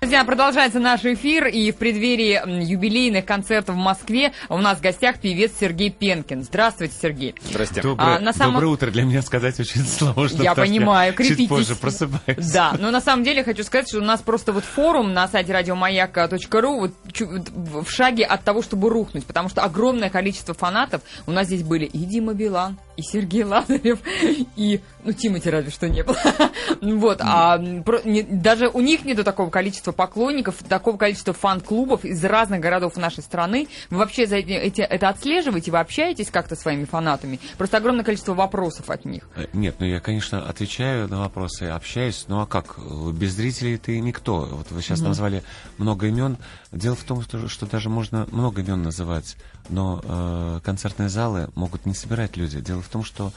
Друзья, продолжается наш эфир, и в преддверии юбилейных концертов в Москве у нас в гостях певец Сергей Пенкин. Здравствуйте, Сергей. Здрасте. Доброе, а, на самом... доброе утро. Для меня сказать очень сложно. Я понимаю, крепитесь. Чуть позже просыпаюсь. Да, но на самом деле хочу сказать, что у нас просто вот форум на сайте радиомаяк.ру вот в шаге от того, чтобы рухнуть, потому что огромное количество фанатов. У нас здесь были и Дима Билан, и Сергей Лазарев, и, ну, Тимати разве что не было. Вот, а даже у них нету такого количества поклонников, такого количества фан-клубов из разных городов нашей страны. Вы вообще за эти, эти, это отслеживаете? Вы общаетесь как-то с своими фанатами? Просто огромное количество вопросов от них. Э, нет, ну я, конечно, отвечаю на вопросы, общаюсь. Ну а как? Без зрителей ты никто. Вот вы сейчас mm-hmm. назвали много имен. Дело в том, что, что даже можно много имен называть, но э, концертные залы могут не собирать люди. Дело в том, что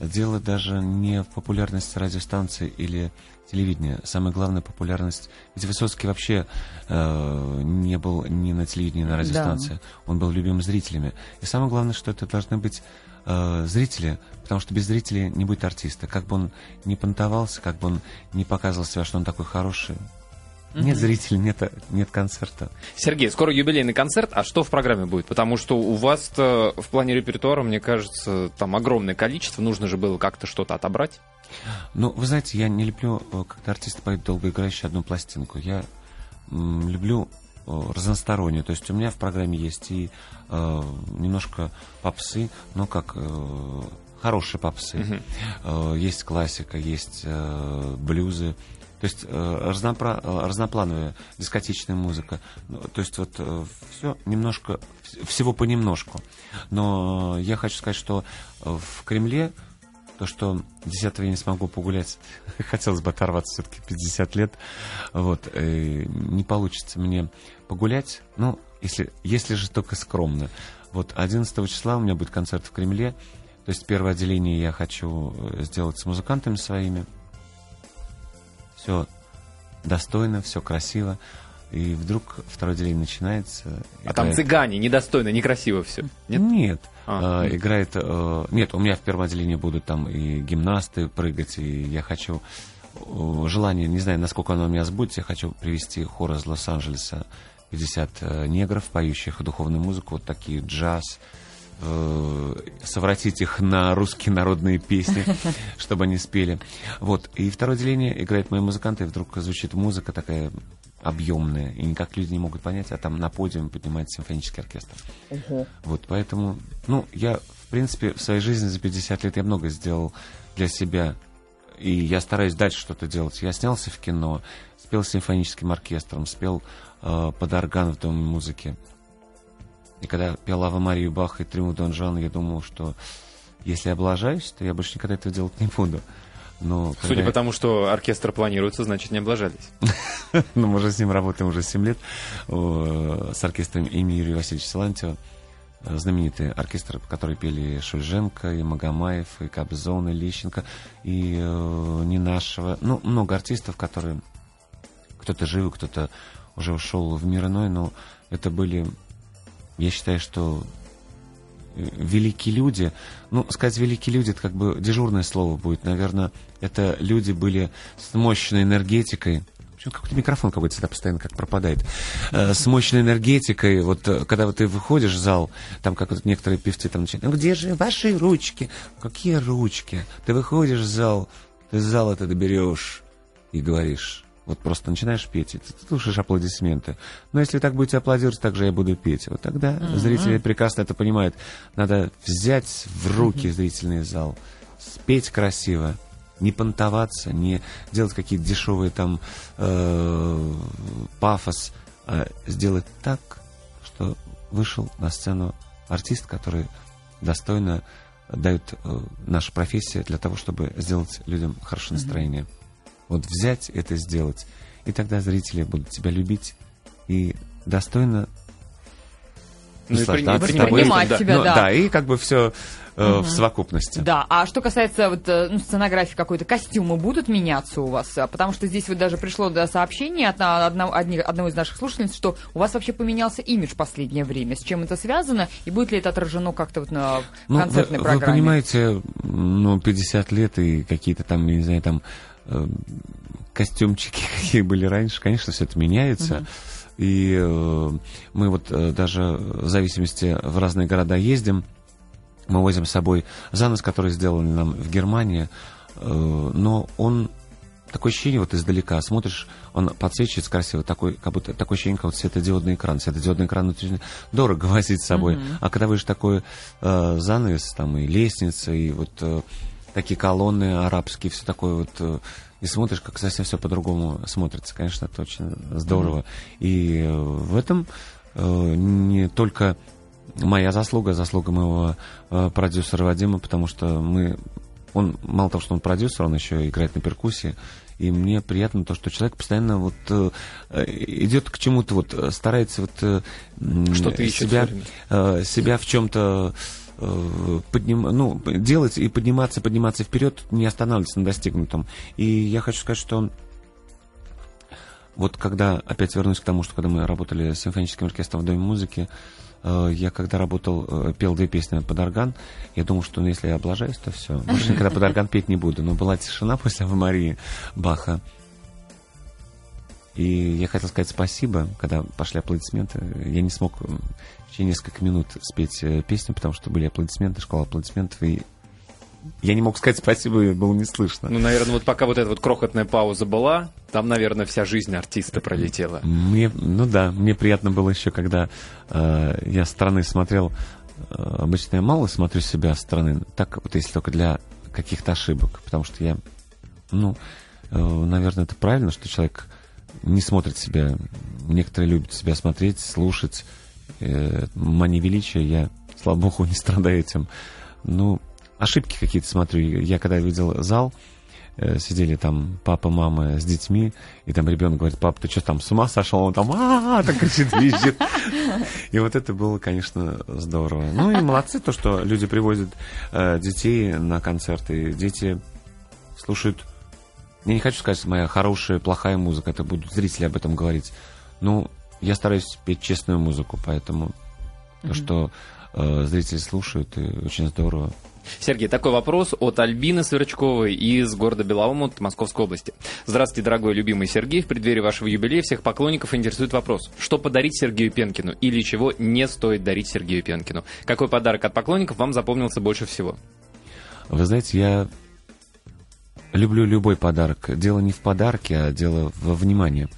дело даже не в популярности радиостанции или телевидения. Самая главная популярность... Ведь Высоцкий вообще э, не был ни на телевидении, ни на радиостанции. Да. Он был любим зрителями. И самое главное, что это должны быть э, зрители, потому что без зрителей не будет артиста. Как бы он ни понтовался, как бы он не показывал себя, что он такой хороший, нет зрителей, нет, нет концерта. Сергей, скоро юбилейный концерт, а что в программе будет? Потому что у вас в плане репертуара, мне кажется, там огромное количество, нужно же было как-то что-то отобрать. Ну, вы знаете, я не люблю, э, когда артисты поют долгоиграющую одну пластинку. Я люблю э, разностороннее. То есть у меня в программе есть и э, немножко попсы, но как э, хорошие попсы. Uh-huh. Э, есть классика, есть э, блюзы. То есть э, разнопра... Э, разноплановая дискотечная музыка. Ну, то есть вот э, все немножко, всего понемножку. Но я хочу сказать, что в Кремле то, что 10 я не смогу погулять, хотелось бы оторваться все-таки 50 лет, вот, не получится мне погулять, ну, если, если же только скромно. Вот 11 числа у меня будет концерт в Кремле, то есть первое отделение я хочу сделать с музыкантами своими, все достойно, все красиво. И вдруг второй день начинается. А играет... там цыгане, недостойно, некрасиво все. Нет? Нет. А. Э, играет. Э, нет, у меня в первом отделении будут там и гимнасты прыгать, и я хочу. Э, желание, не знаю, насколько оно у меня сбудется, я хочу привести хор из Лос-Анджелеса 50 э, негров, поющих духовную музыку, вот такие джаз, э, совратить их на русские народные песни, чтобы они спели. Вот. И второе отделение играет мои музыканты, и вдруг звучит музыка такая объемная, и никак люди не могут понять, а там на подиуме поднимается симфонический оркестр. Вот, поэтому, ну, я, в принципе, в своей жизни за 50 лет я много сделал для себя, и я стараюсь дальше что-то делать. Я снялся в кино, спел с симфоническим оркестром, спел э, под орган в Доме музыки. И когда пел Ава Марию Баха и Триму Дон Жан, я думал, что если я облажаюсь, то я больше никогда этого делать не буду. Но Судя по тому, что оркестр планируется, значит, не облажались. ну, мы же с ним работаем уже 7 лет, с оркестром имени Юрия Васильевича Силантьева. Знаменитый оркестр, который пели Шульженко, и Магомаев, и Кобзон, и Лещенко, и э, не нашего. Ну, много артистов, которые... Кто-то жив, кто-то уже ушел в мир иной, но это были я считаю, что э, великие люди, ну, сказать великие люди, это как бы дежурное слово будет, наверное, это люди были с мощной энергетикой, какой-то микрофон какой-то всегда постоянно как пропадает. Э, с мощной энергетикой, вот э, когда вот ты выходишь в зал, там как вот некоторые певцы там начинают, ну где же ваши ручки? Какие ручки? Ты выходишь в зал, ты зал это доберешь и говоришь, вот просто начинаешь петь, и ты слушаешь аплодисменты. Но если так будете аплодировать, так же я буду петь. Вот тогда mm-hmm. зрители прекрасно это понимают. Надо взять в руки mm-hmm. зрительный зал, спеть красиво, не понтоваться, не делать какие-то дешевые там э, пафос, а сделать так, что вышел на сцену артист, который достойно дает э, наша профессия для того, чтобы сделать людям хорошее настроение. Mm-hmm. Вот взять это сделать, и тогда зрители будут тебя любить и достойно ну, наслаждаться и тобой. Принимать тебя, ну, да. Да, и как бы все угу. в совокупности. Да, а что касается вот, э, ну, сценографии какой-то, костюмы будут меняться у вас? А, потому что здесь вот даже пришло до сообщения от одного, одного из наших слушательниц, что у вас вообще поменялся имидж в последнее время. С чем это связано? И будет ли это отражено как-то вот на ну, концертной вы, программе? Вы понимаете, ну, 50 лет и какие-то там, не знаю, там э, костюмчики, какие были раньше, конечно, все это меняется. Мгм. И э, мы вот э, даже в зависимости в разные города ездим, мы возим с собой занос, который сделали нам в Германии, э, но он такое ощущение вот издалека смотришь, он подсвечивается красиво, такой, как будто такое ощущение, как вот светодиодный экран. Светодиодный экран внутри дорого возить с собой. Мгм. А когда видишь такой э, занавес, там и лестница, и вот э, такие колонны арабские, все такое вот, э, и смотришь, как совсем все по-другому смотрится. Конечно, это очень здорово. И э, в этом э, не только моя заслуга, заслуга моего продюсера Вадима, потому что мы, он мало того, что он продюсер, он еще играет на перкуссии, и мне приятно то, что человек постоянно вот э, идет к чему-то, вот старается вот э, ищет себя, э, себя в чем-то подним, ну, делать и подниматься, подниматься вперед, не останавливаться на достигнутом. И я хочу сказать, что вот когда, опять вернусь к тому, что когда мы работали с симфоническим оркестром в Доме музыки, э, я когда работал, э, пел две песни под орган, я думал, что ну, если я облажаюсь, то все. Больше никогда под орган петь не буду. Но была тишина после Авы Марии Баха. И я хотел сказать спасибо, когда пошли аплодисменты. Я не смог э, течение нескольких минут спеть э, песню, потому что были аплодисменты, школа аплодисментов, и я не мог сказать спасибо, и было не слышно. Ну, наверное, вот пока вот эта вот крохотная пауза была, там, наверное, вся жизнь артиста пролетела. Мне, ну да, мне приятно было еще, когда э, я со стороны смотрел. э, обычно я мало смотрю себя со стороны, так вот если только для каких-то ошибок, потому что я, ну, э, наверное, это правильно, что человек не смотрит себя. Некоторые любят себя смотреть, слушать. Э, мания величия, я, слава богу, не страдаю этим. Ну, ошибки какие-то смотрю. Я когда видел зал, э, сидели там папа, мама с детьми, и там ребенок говорит, папа, ты что там, с ума сошел? Он там, а так кричит, визжит. И вот это было, конечно, здорово. Ну и молодцы, то, что люди привозят э, детей на концерты. Дети слушают, я не хочу сказать, моя хорошая, плохая музыка, это будут зрители об этом говорить. Ну, я стараюсь петь честную музыку, поэтому то, что э, зрители слушают, и очень здорово. Сергей, такой вопрос от Альбины Сверчковой из города Белоумут Московской области. Здравствуйте, дорогой любимый Сергей. В преддверии вашего юбилея всех поклонников интересует вопрос. Что подарить Сергею Пенкину или чего не стоит дарить Сергею Пенкину? Какой подарок от поклонников вам запомнился больше всего? Вы знаете, я люблю любой подарок. Дело не в подарке, а дело во внимании.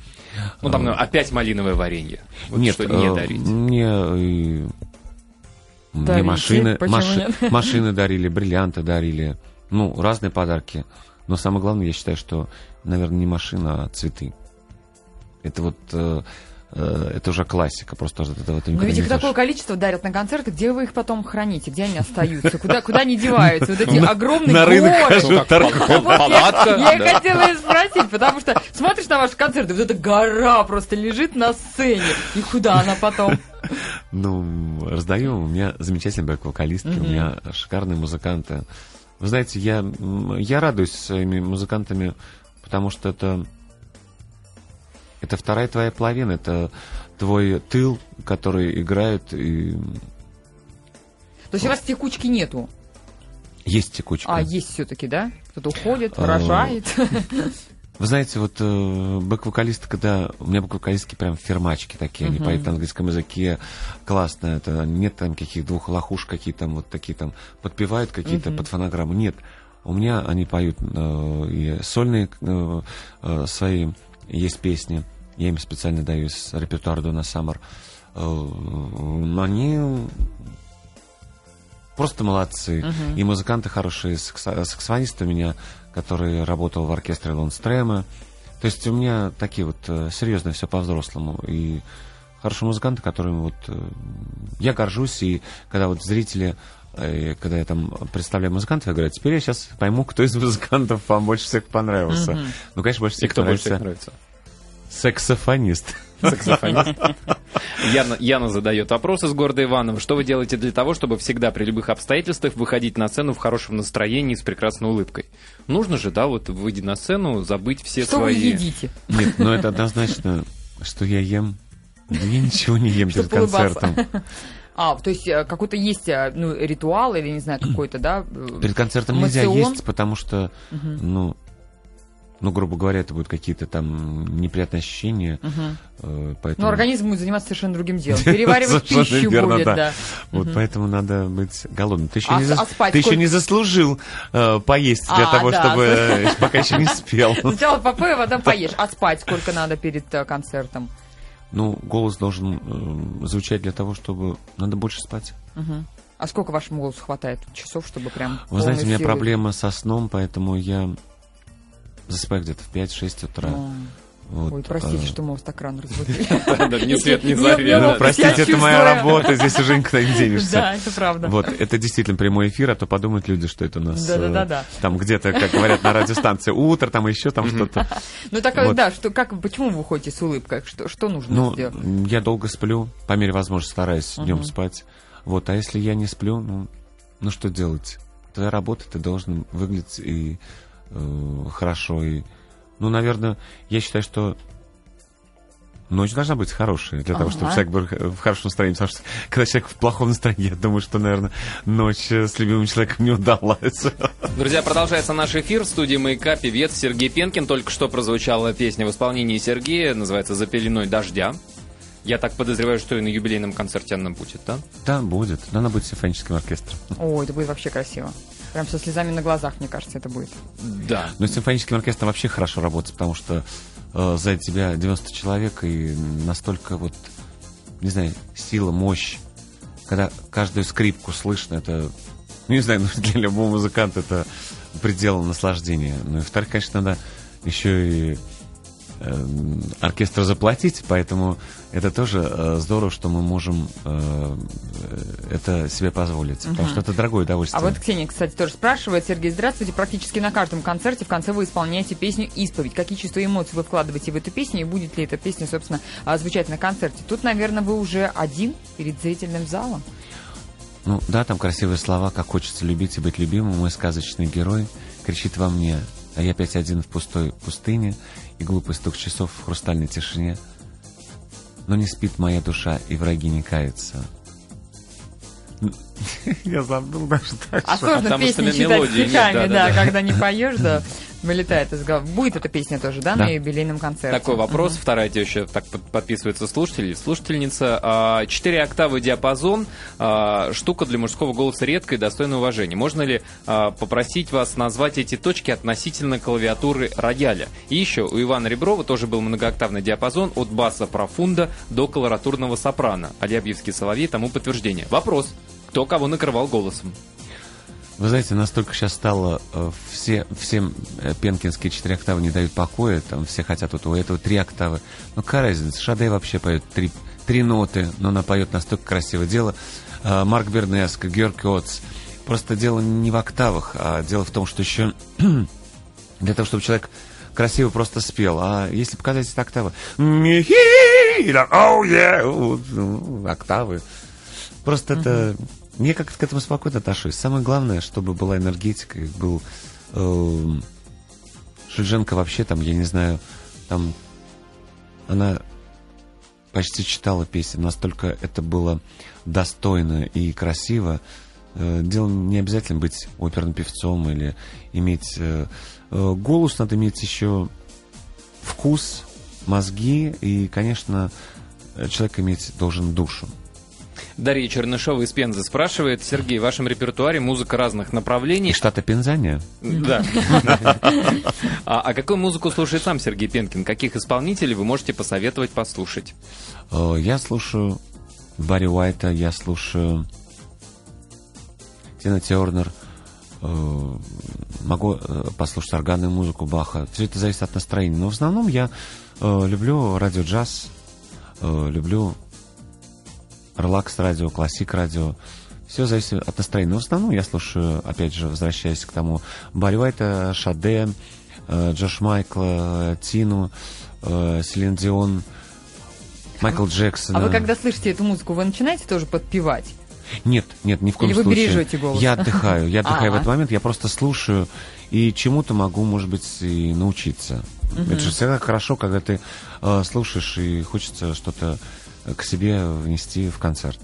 Ну, там ну, опять малиновое варенье. Вот Нет, что не э, дарить. Мне, э, мне Дарите, машины, почему маши- машины дарили, бриллианты дарили. Ну, разные подарки. Но самое главное, я считаю, что, наверное, не машина, а цветы. Это вот э, э, это уже классика, просто вот это вот Но никуда ведь не их такое количество дарят на концерты, где вы их потом храните, где они остаются, куда, куда они деваются? Вот эти огромные на рынок Палатка, Я и хотела спросить, потому что смотришь на ваши концерты, вот эта гора просто лежит на сцене. И куда она потом? Ну, раздаю. У меня замечательные бэк-вокалистки, у меня шикарные музыканты. Вы знаете, я, я радуюсь своими музыкантами, потому что это, это вторая твоя половина, это твой тыл, который играет, и То есть у вас текучки нету, есть текучка. а есть все-таки, да? Кто-то уходит, А, рожает. Вы знаете, вот э, бэк-вокалисты, когда... У меня бэк-вокалистки прям фермачки такие, они Мгм. поют на английском языке, классно, это нет там каких двух лохуш, какие там вот такие там, подпевают какие-то Мгм. под фонограмму, нет. У меня они поют э, и сольные э, э, свои, есть песни, я им специально даю из репертуара Дона Саммер. Э, они просто молодцы. Мгм. И музыканты хорошие, саксо- саксофонист у меня, который работал в оркестре Лонстрема. То есть у меня такие вот э, серьезно все по-взрослому. И хорошие музыканты, которыми вот э, я горжусь. И когда вот зрители, э, когда я там представляю музыкантов, я говорю, «А теперь я сейчас пойму, кто из музыкантов вам больше всех понравился. Мгм. Ну, конечно, больше И всех кто больше всех нравится? саксофонист. Саксофонист. Яна, Яна задает вопрос из города Иваново. Что вы делаете для того, чтобы всегда при любых обстоятельствах выходить на сцену в хорошем настроении с прекрасной улыбкой? Нужно же, да, вот выйдя на сцену, забыть все Что вы свои... едите? Нет, ну это однозначно, что я ем. Да я ничего не ем перед концертом. А, то есть э, какой-то есть э, ну, ритуал или, не знаю, какой-то, да? э, Перед концертом нельзя Мацион? есть, потому что, Мгм. ну, ну, грубо говоря, это будут какие-то там неприятные ощущения. э, поэтому... Но организм будет заниматься совершенно другим делом. Переваривать пищу верно, будет, да. да. Вот поэтому надо быть голодным. Ты еще, А не, зас- а спать ты еще не заслужил э, поесть для А, того, да. чтобы пока еще не спел. Сначала попой, а потом поешь. А спать сколько надо перед концертом? Ну, голос должен э, звучать для того, чтобы надо больше спать. Мгм. А сколько вашему голосу хватает часов, чтобы прям Вы знаете, у меня проблема со сном, поэтому я засыпаю где-то в 5-6 утра. О, Вот, Ой, простите, э, что мы вас так рано разбудили. Да, Ни свет, ни Нет, заря. нет, Ну, простите, это моя работа, здесь уже никуда не денешься. Да, это правда. Вот, это действительно прямой эфир, а то подумают люди, что это у нас э, там где-то, как говорят на радиостанции, утро, там еще там что-то. Ну так, да, что, как, почему вы выходите с улыбкой? Что, что нужно Ну, сделать? я долго сплю, по мере возможности стараюсь днем спать. Вот, а если я не сплю, ну, ну что делать? Твоя работа, ты должен выглядеть и э, хорошо. И, ну, наверное, я считаю, что ночь должна быть хорошая для того, чтобы Ага. человек был в хорошем настроении. Потому что когда человек в плохом настроении, я думаю, что, наверное, ночь э, с любимым человеком не удалась. Друзья, продолжается наш эфир в студии «Маяка» певец Сергей Пенкин. Только что прозвучала песня в исполнении Сергея, называется «За пеленой дождя». Я так подозреваю, что и на юбилейном концерте она будет, да? Да, будет. Но она будет симфоническим оркестром. Ой, это будет вообще красиво. Прям со слезами на глазах, мне кажется, это будет. Да. Но с симфоническим оркестром вообще хорошо работать, потому что э, за тебя 90 человек и настолько вот, не знаю, сила, мощь. Когда каждую скрипку слышно, это, ну, не знаю, ну, для любого музыканта это предел наслаждения. Ну и во-вторых, конечно, надо еще и оркестру заплатить, поэтому это тоже э, здорово, что мы можем э, э, это себе позволить, потому что это дорогое А удовольствие. вот Ксения, кстати, тоже спрашивает. Сергей, здравствуйте. Практически на каждом концерте в конце вы исполняете песню «Исповедь». Какие чувства и эмоции вы вкладываете в эту песню? И будет ли эта песня, собственно, а, звучать на концерте? Тут, наверное, вы уже один перед зрительным залом. Ну да, там красивые слова, как хочется любить и быть любимым. Мой сказочный герой кричит во мне, а я опять один в пустой пустыне, и глупый стук часов в хрустальной тишине. Но не спит моя душа, и враги не каются. Я забыл даже так. А сложно Потому что песни читать нет, стихами, да, да, да, да. когда не поешь, да, вылетает из головы. Будет эта песня тоже, да, Да. на юбилейном концерте? Такой вопрос, вторая еще так под- подписывается слушатель, слушательница. А, Четыре октавы диапазон, а, штука для мужского голоса редкая и достойна уважения. Можно ли а, попросить вас назвать эти точки относительно клавиатуры рояля? И еще, у Ивана Реброва тоже был многооктавный диапазон от баса профунда до колоратурного сопрано. Алябьевский соловей тому подтверждение. Вопрос. Кто кого накрывал голосом? Вы знаете, настолько сейчас стало, э, все, всем э, пенкинские четыре октавы не дают покоя, там все хотят вот у этого три октавы. Ну, какая разница, Шаде вообще поет три, три ноты, но она поет настолько красивое дело. Э, Марк Бернеск, Георг Оц. Просто дело не в октавах, а дело в том, что еще для того, чтобы человек красиво просто спел. А если показать эти октавы, оу, е, вот, ну, октавы. Просто это... Я как-то к этому спокойно отношусь. Самое главное, чтобы была энергетика, был... эм, Шульженко вообще там, я не знаю, там... Она почти читала песни, настолько это было достойно и красиво. Э, Дело не обязательно быть оперным певцом или иметь... э, э, Голос надо иметь еще вкус, мозги и, конечно, э, человек иметь должен душу. Дарья Чернышова из Пензы спрашивает. Сергей, в вашем репертуаре музыка разных направлений. И штата Пензания. Да. А, а какую музыку слушает сам Сергей Пенкин? Каких исполнителей вы можете посоветовать послушать? Э, Я слушаю Барри Уайта, я слушаю Тина Тернер, э, могу э, послушать органную музыку Баха. Все это зависит от настроения. Но в основном я люблю радио-джаз, э, люблю релакс-радио, классик-радио. Все зависит от настроения. Но в основном я слушаю, опять же, возвращаясь к тому, Барри Уайта, Шаде, э, Джош Майкла, Тину, э, Селин Дион, Майкл Джексон. А вы когда слышите эту музыку, вы начинаете тоже подпевать? Нет, нет, ни в коем Или вы случае. бережете голос? Я отдыхаю, я отдыхаю в А. этот момент, я просто слушаю и чему-то могу, может быть, и научиться. Это же всегда хорошо, когда ты э, слушаешь и хочется что-то к себе внести в концерт.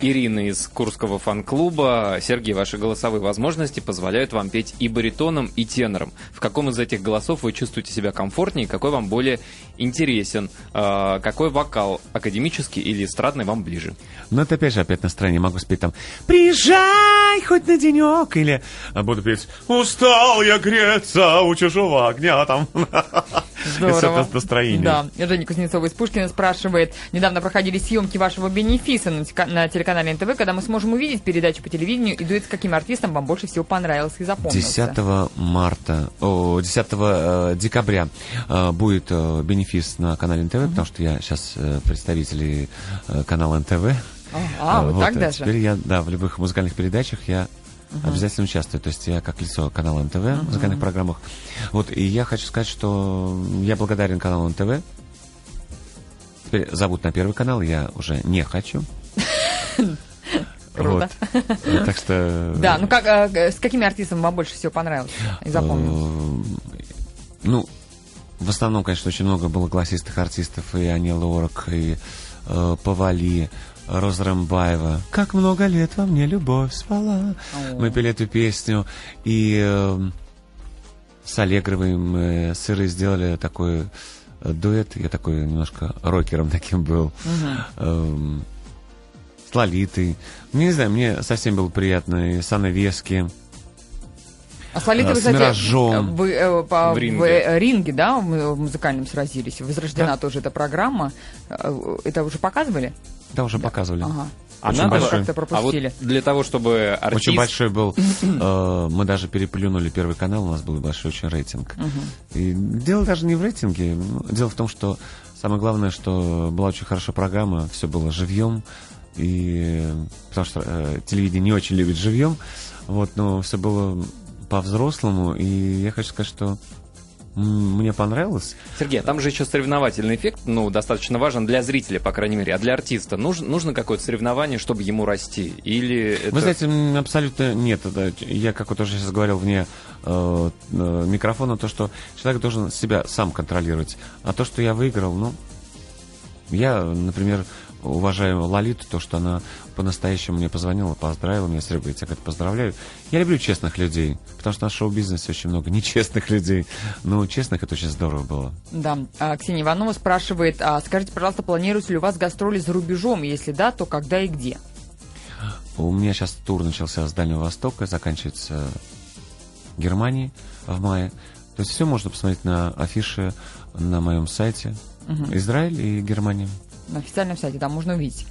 Ирина из Курского фан-клуба. Сергей, ваши голосовые возможности позволяют вам петь и баритоном, и тенором. В каком из этих голосов вы чувствуете себя комфортнее, какой вам более интересен? А, какой вокал, академический или эстрадный, вам ближе? Ну, это опять же, опять настроение. Могу спеть там «Приезжай хоть на денек» или а, буду петь «Устал я греться у чужого огня» там. Здорово. Настроение. Да. Женя Кузнецова из Пушкина спрашивает, недавно проходили съемки вашего бенефиса на, телеканале НТВ, когда мы сможем увидеть передачу по телевидению и дуэт с каким артистом вам больше всего понравился и запомнился? 10 марта, о, 10 э, декабря э, будет э, бенефис на канале НТВ, потому что я сейчас представитель канала НТВ. А, вот, так а даже? Теперь я, да, в любых музыкальных передачах я обязательно участвую. То есть я как лицо канала НТВ в музыкальных программах. Вот, и я хочу сказать, что я благодарен каналу НТВ. Теперь зовут на первый канал, я уже не хочу. Круто. Вот. Так что... Да, ну как, э, с какими артистами вам больше всего понравилось и запомнилось? Э, Ну, в основном, конечно, очень много было классистых артистов. И Анила Орок, и э, Павали, Роза Рымбаева. «Как много лет во мне любовь спала». О. Мы пели эту песню. И э, с Аллегровой мы с Ирой сделали такой э, дуэт. Я такой немножко рокером таким был. Эм, с Лолитой. Ну, не знаю, мне совсем было приятно. И с Анной Вески. А с Лолитой э, вы, с кстати, «Миражом». вы э, по- В в, ринге. э, ринге, да, в в музыкальном сразились. Возрождена тоже эта программа. Э, Это уже показывали? Да, уже показывали. Ага. А Очень надо большой. как-то А вот пропустили. для того, чтобы артист... Очень большой был. э, Мы даже переплюнули первый канал, у нас был большой очень рейтинг. И дело даже не в рейтинге. ну, Дело в том, что самое главное, что была очень хорошая программа, все было живьем. И потому что э, телевидение не очень любит живьем. Вот, но все было по-взрослому. И я хочу сказать, что мне понравилось. Сергей, а там же еще соревновательный эффект, ну, достаточно важен для зрителя, по крайней мере. А для артиста нужно, нужно какое-то соревнование, чтобы ему расти? Или это... Вы знаете, абсолютно нет. Это, я, как вот уже сейчас говорил вне э, э, микрофона, то, что человек должен себя сам контролировать. А то, что я выиграл, ну, я, например, уважаю Лолиту, то, что она по-настоящему мне позвонила, поздравила меня, Серега, я тебя поздравляю. Я люблю честных людей, потому что в нашем шоу-бизнесе очень много нечестных людей. Но честных это очень здорово было. Да. А, Ксения Иванова спрашивает, а скажите, пожалуйста, планируются ли у вас гастроли за рубежом? Если да, то когда и где? У меня сейчас тур начался с Дальнего Востока, заканчивается Германии в мае. То есть все можно посмотреть на афише на моем сайте. Израиль и Германия. На официальном сайте, там можно увидеть.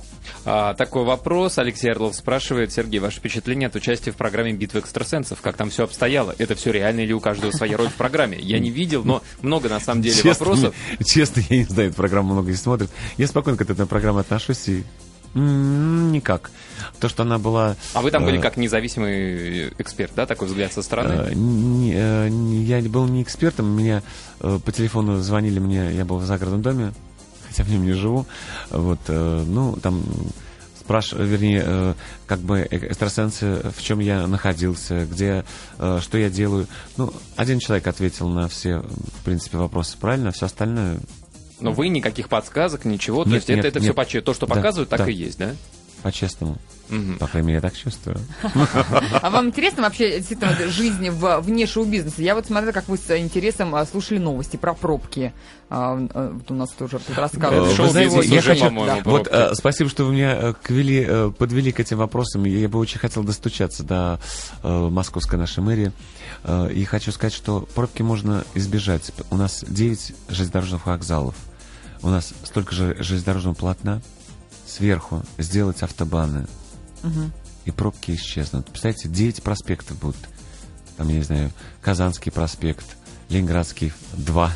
А, такой вопрос. Алексей Орлов спрашивает. Сергей, ваше впечатление от участия в программе «Битва экстрасенсов»? Как там все обстояло? Это все реально или у каждого своя роль в программе? Я не видел, но много на самом деле Честно, вопросов. мне- честно, я не знаю, эту программу много не смотрит. Я спокойно к этой программе отношусь и никак. То, что она была... А вы там были э, как независимый эксперт, да? Такой взгляд со стороны? Э, не- э, я был не экспертом, меня э, по телефону звонили мне, я был в загородном доме, хотя в нем не живу. Вот, э, ну, там спрашивали, вернее, э, как бы э- экстрасенсы, в чем я находился, где, что я делаю. Ну, один человек ответил на все, в принципе, вопросы правильно, а все остальное Но вы никаких подсказок, ничего. То Нет, есть это, нет, это нет. все то, что Да, показывают, так да. и есть, да? По-честному. Мгм. По крайней мере, я так чувствую. А вам интересно вообще действительно жизнь в, вне шоу-бизнеса? Я вот смотрела, как вы с интересом а, слушали новости про пробки. А, а, вот у нас тоже тут рассказывали. в Вы знаете, шоу-бизнесе я уже, хочу- по-моему, да. Вот, э, спасибо, что вы меня э, квели, э, подвели к этим вопросам. Я бы очень хотел достучаться до э, московской нашей мэрии. И хочу сказать, что пробки можно избежать. У нас 9 железнодорожных вокзалов. У нас столько же железнодорожного полотна. Сверху сделать автобаны. И пробки исчезнут. Представляете, 9 проспектов будут. Там, я не знаю, Казанский проспект, Ленинградский 2.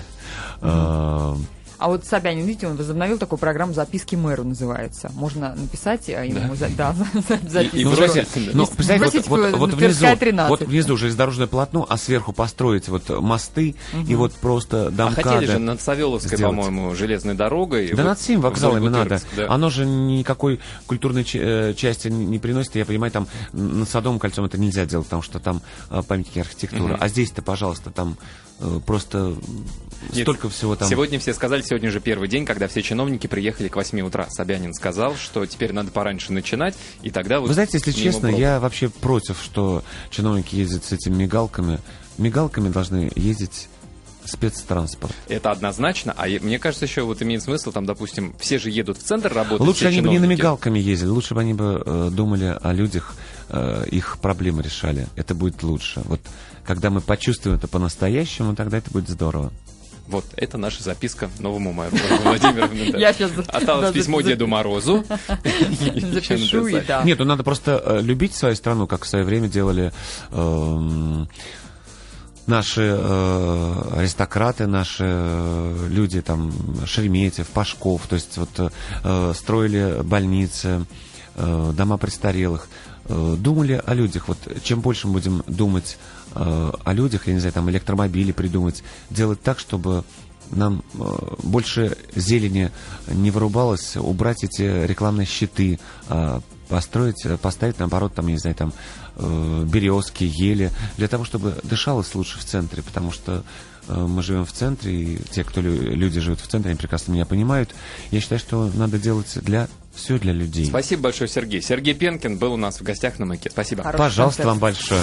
А вот Собянин, видите, он возобновил такую программу «Записки мэру» называется. Можно написать а, ему за- да, за- за- И- и. Ну, бросить, да. ну, И представляете, вот, вот, вот на внизу, Тверская 13. вот внизу железнодорожное полотно, а сверху построить вот мосты и вот просто А домкады. хотели же над Савеловской, по-моему, железной дорогой. Да вот над всеми вокзалами надо. Да. Оно же никакой культурной ч- э, части не приносит. Я понимаю, там над Садовым кольцом это нельзя делать, потому что там э, памятники архитектуры. Мгм. А здесь-то, пожалуйста, там э, просто Нет, столько всего там. Сегодня все сказали, сегодня же первый день, когда все чиновники приехали к 8 утра. Собянин сказал, что теперь надо пораньше начинать, и тогда вот... Вы знаете, если честно, пробок. я вообще против, что чиновники ездят с этими мигалками. Мигалками должны ездить спецтранспорт. Это однозначно, а мне кажется, еще вот имеет смысл, там, допустим, все же едут в центр работать. Лучше они бы не на чиновники. мигалками ездили, лучше бы они бы э, думали о людях, э, их проблемы решали. Это будет лучше. Вот когда мы почувствуем это по-настоящему, тогда это будет здорово. Вот, это наша записка новому мэру Владимиру. Я сейчас Осталось письмо Деду Морозу. запишу и да. Нет, ну надо просто э, любить свою страну, как в свое время делали эм, наши э, аристократы, наши э, люди, там, Шереметьев, Пашков, то есть вот э, строили больницы, э, дома престарелых, э, думали о людях. Вот чем больше мы будем думать э, о людях, я не знаю, там электромобили придумать, делать так, чтобы нам э, больше зелени не вырубалось, убрать эти рекламные щиты, а построить, э, поставить, наоборот, там, я не знаю, там, э, березки, ели, для того, чтобы дышалось лучше в центре, потому что э, мы живем в центре, и те, кто лю- люди живут в центре, они прекрасно меня понимают. Я считаю, что надо делать для все для людей. Спасибо большое, Сергей. Сергей Пенкин был у нас в гостях на Маяке. Спасибо. Хороший Пожалуйста, концерт. вам большое.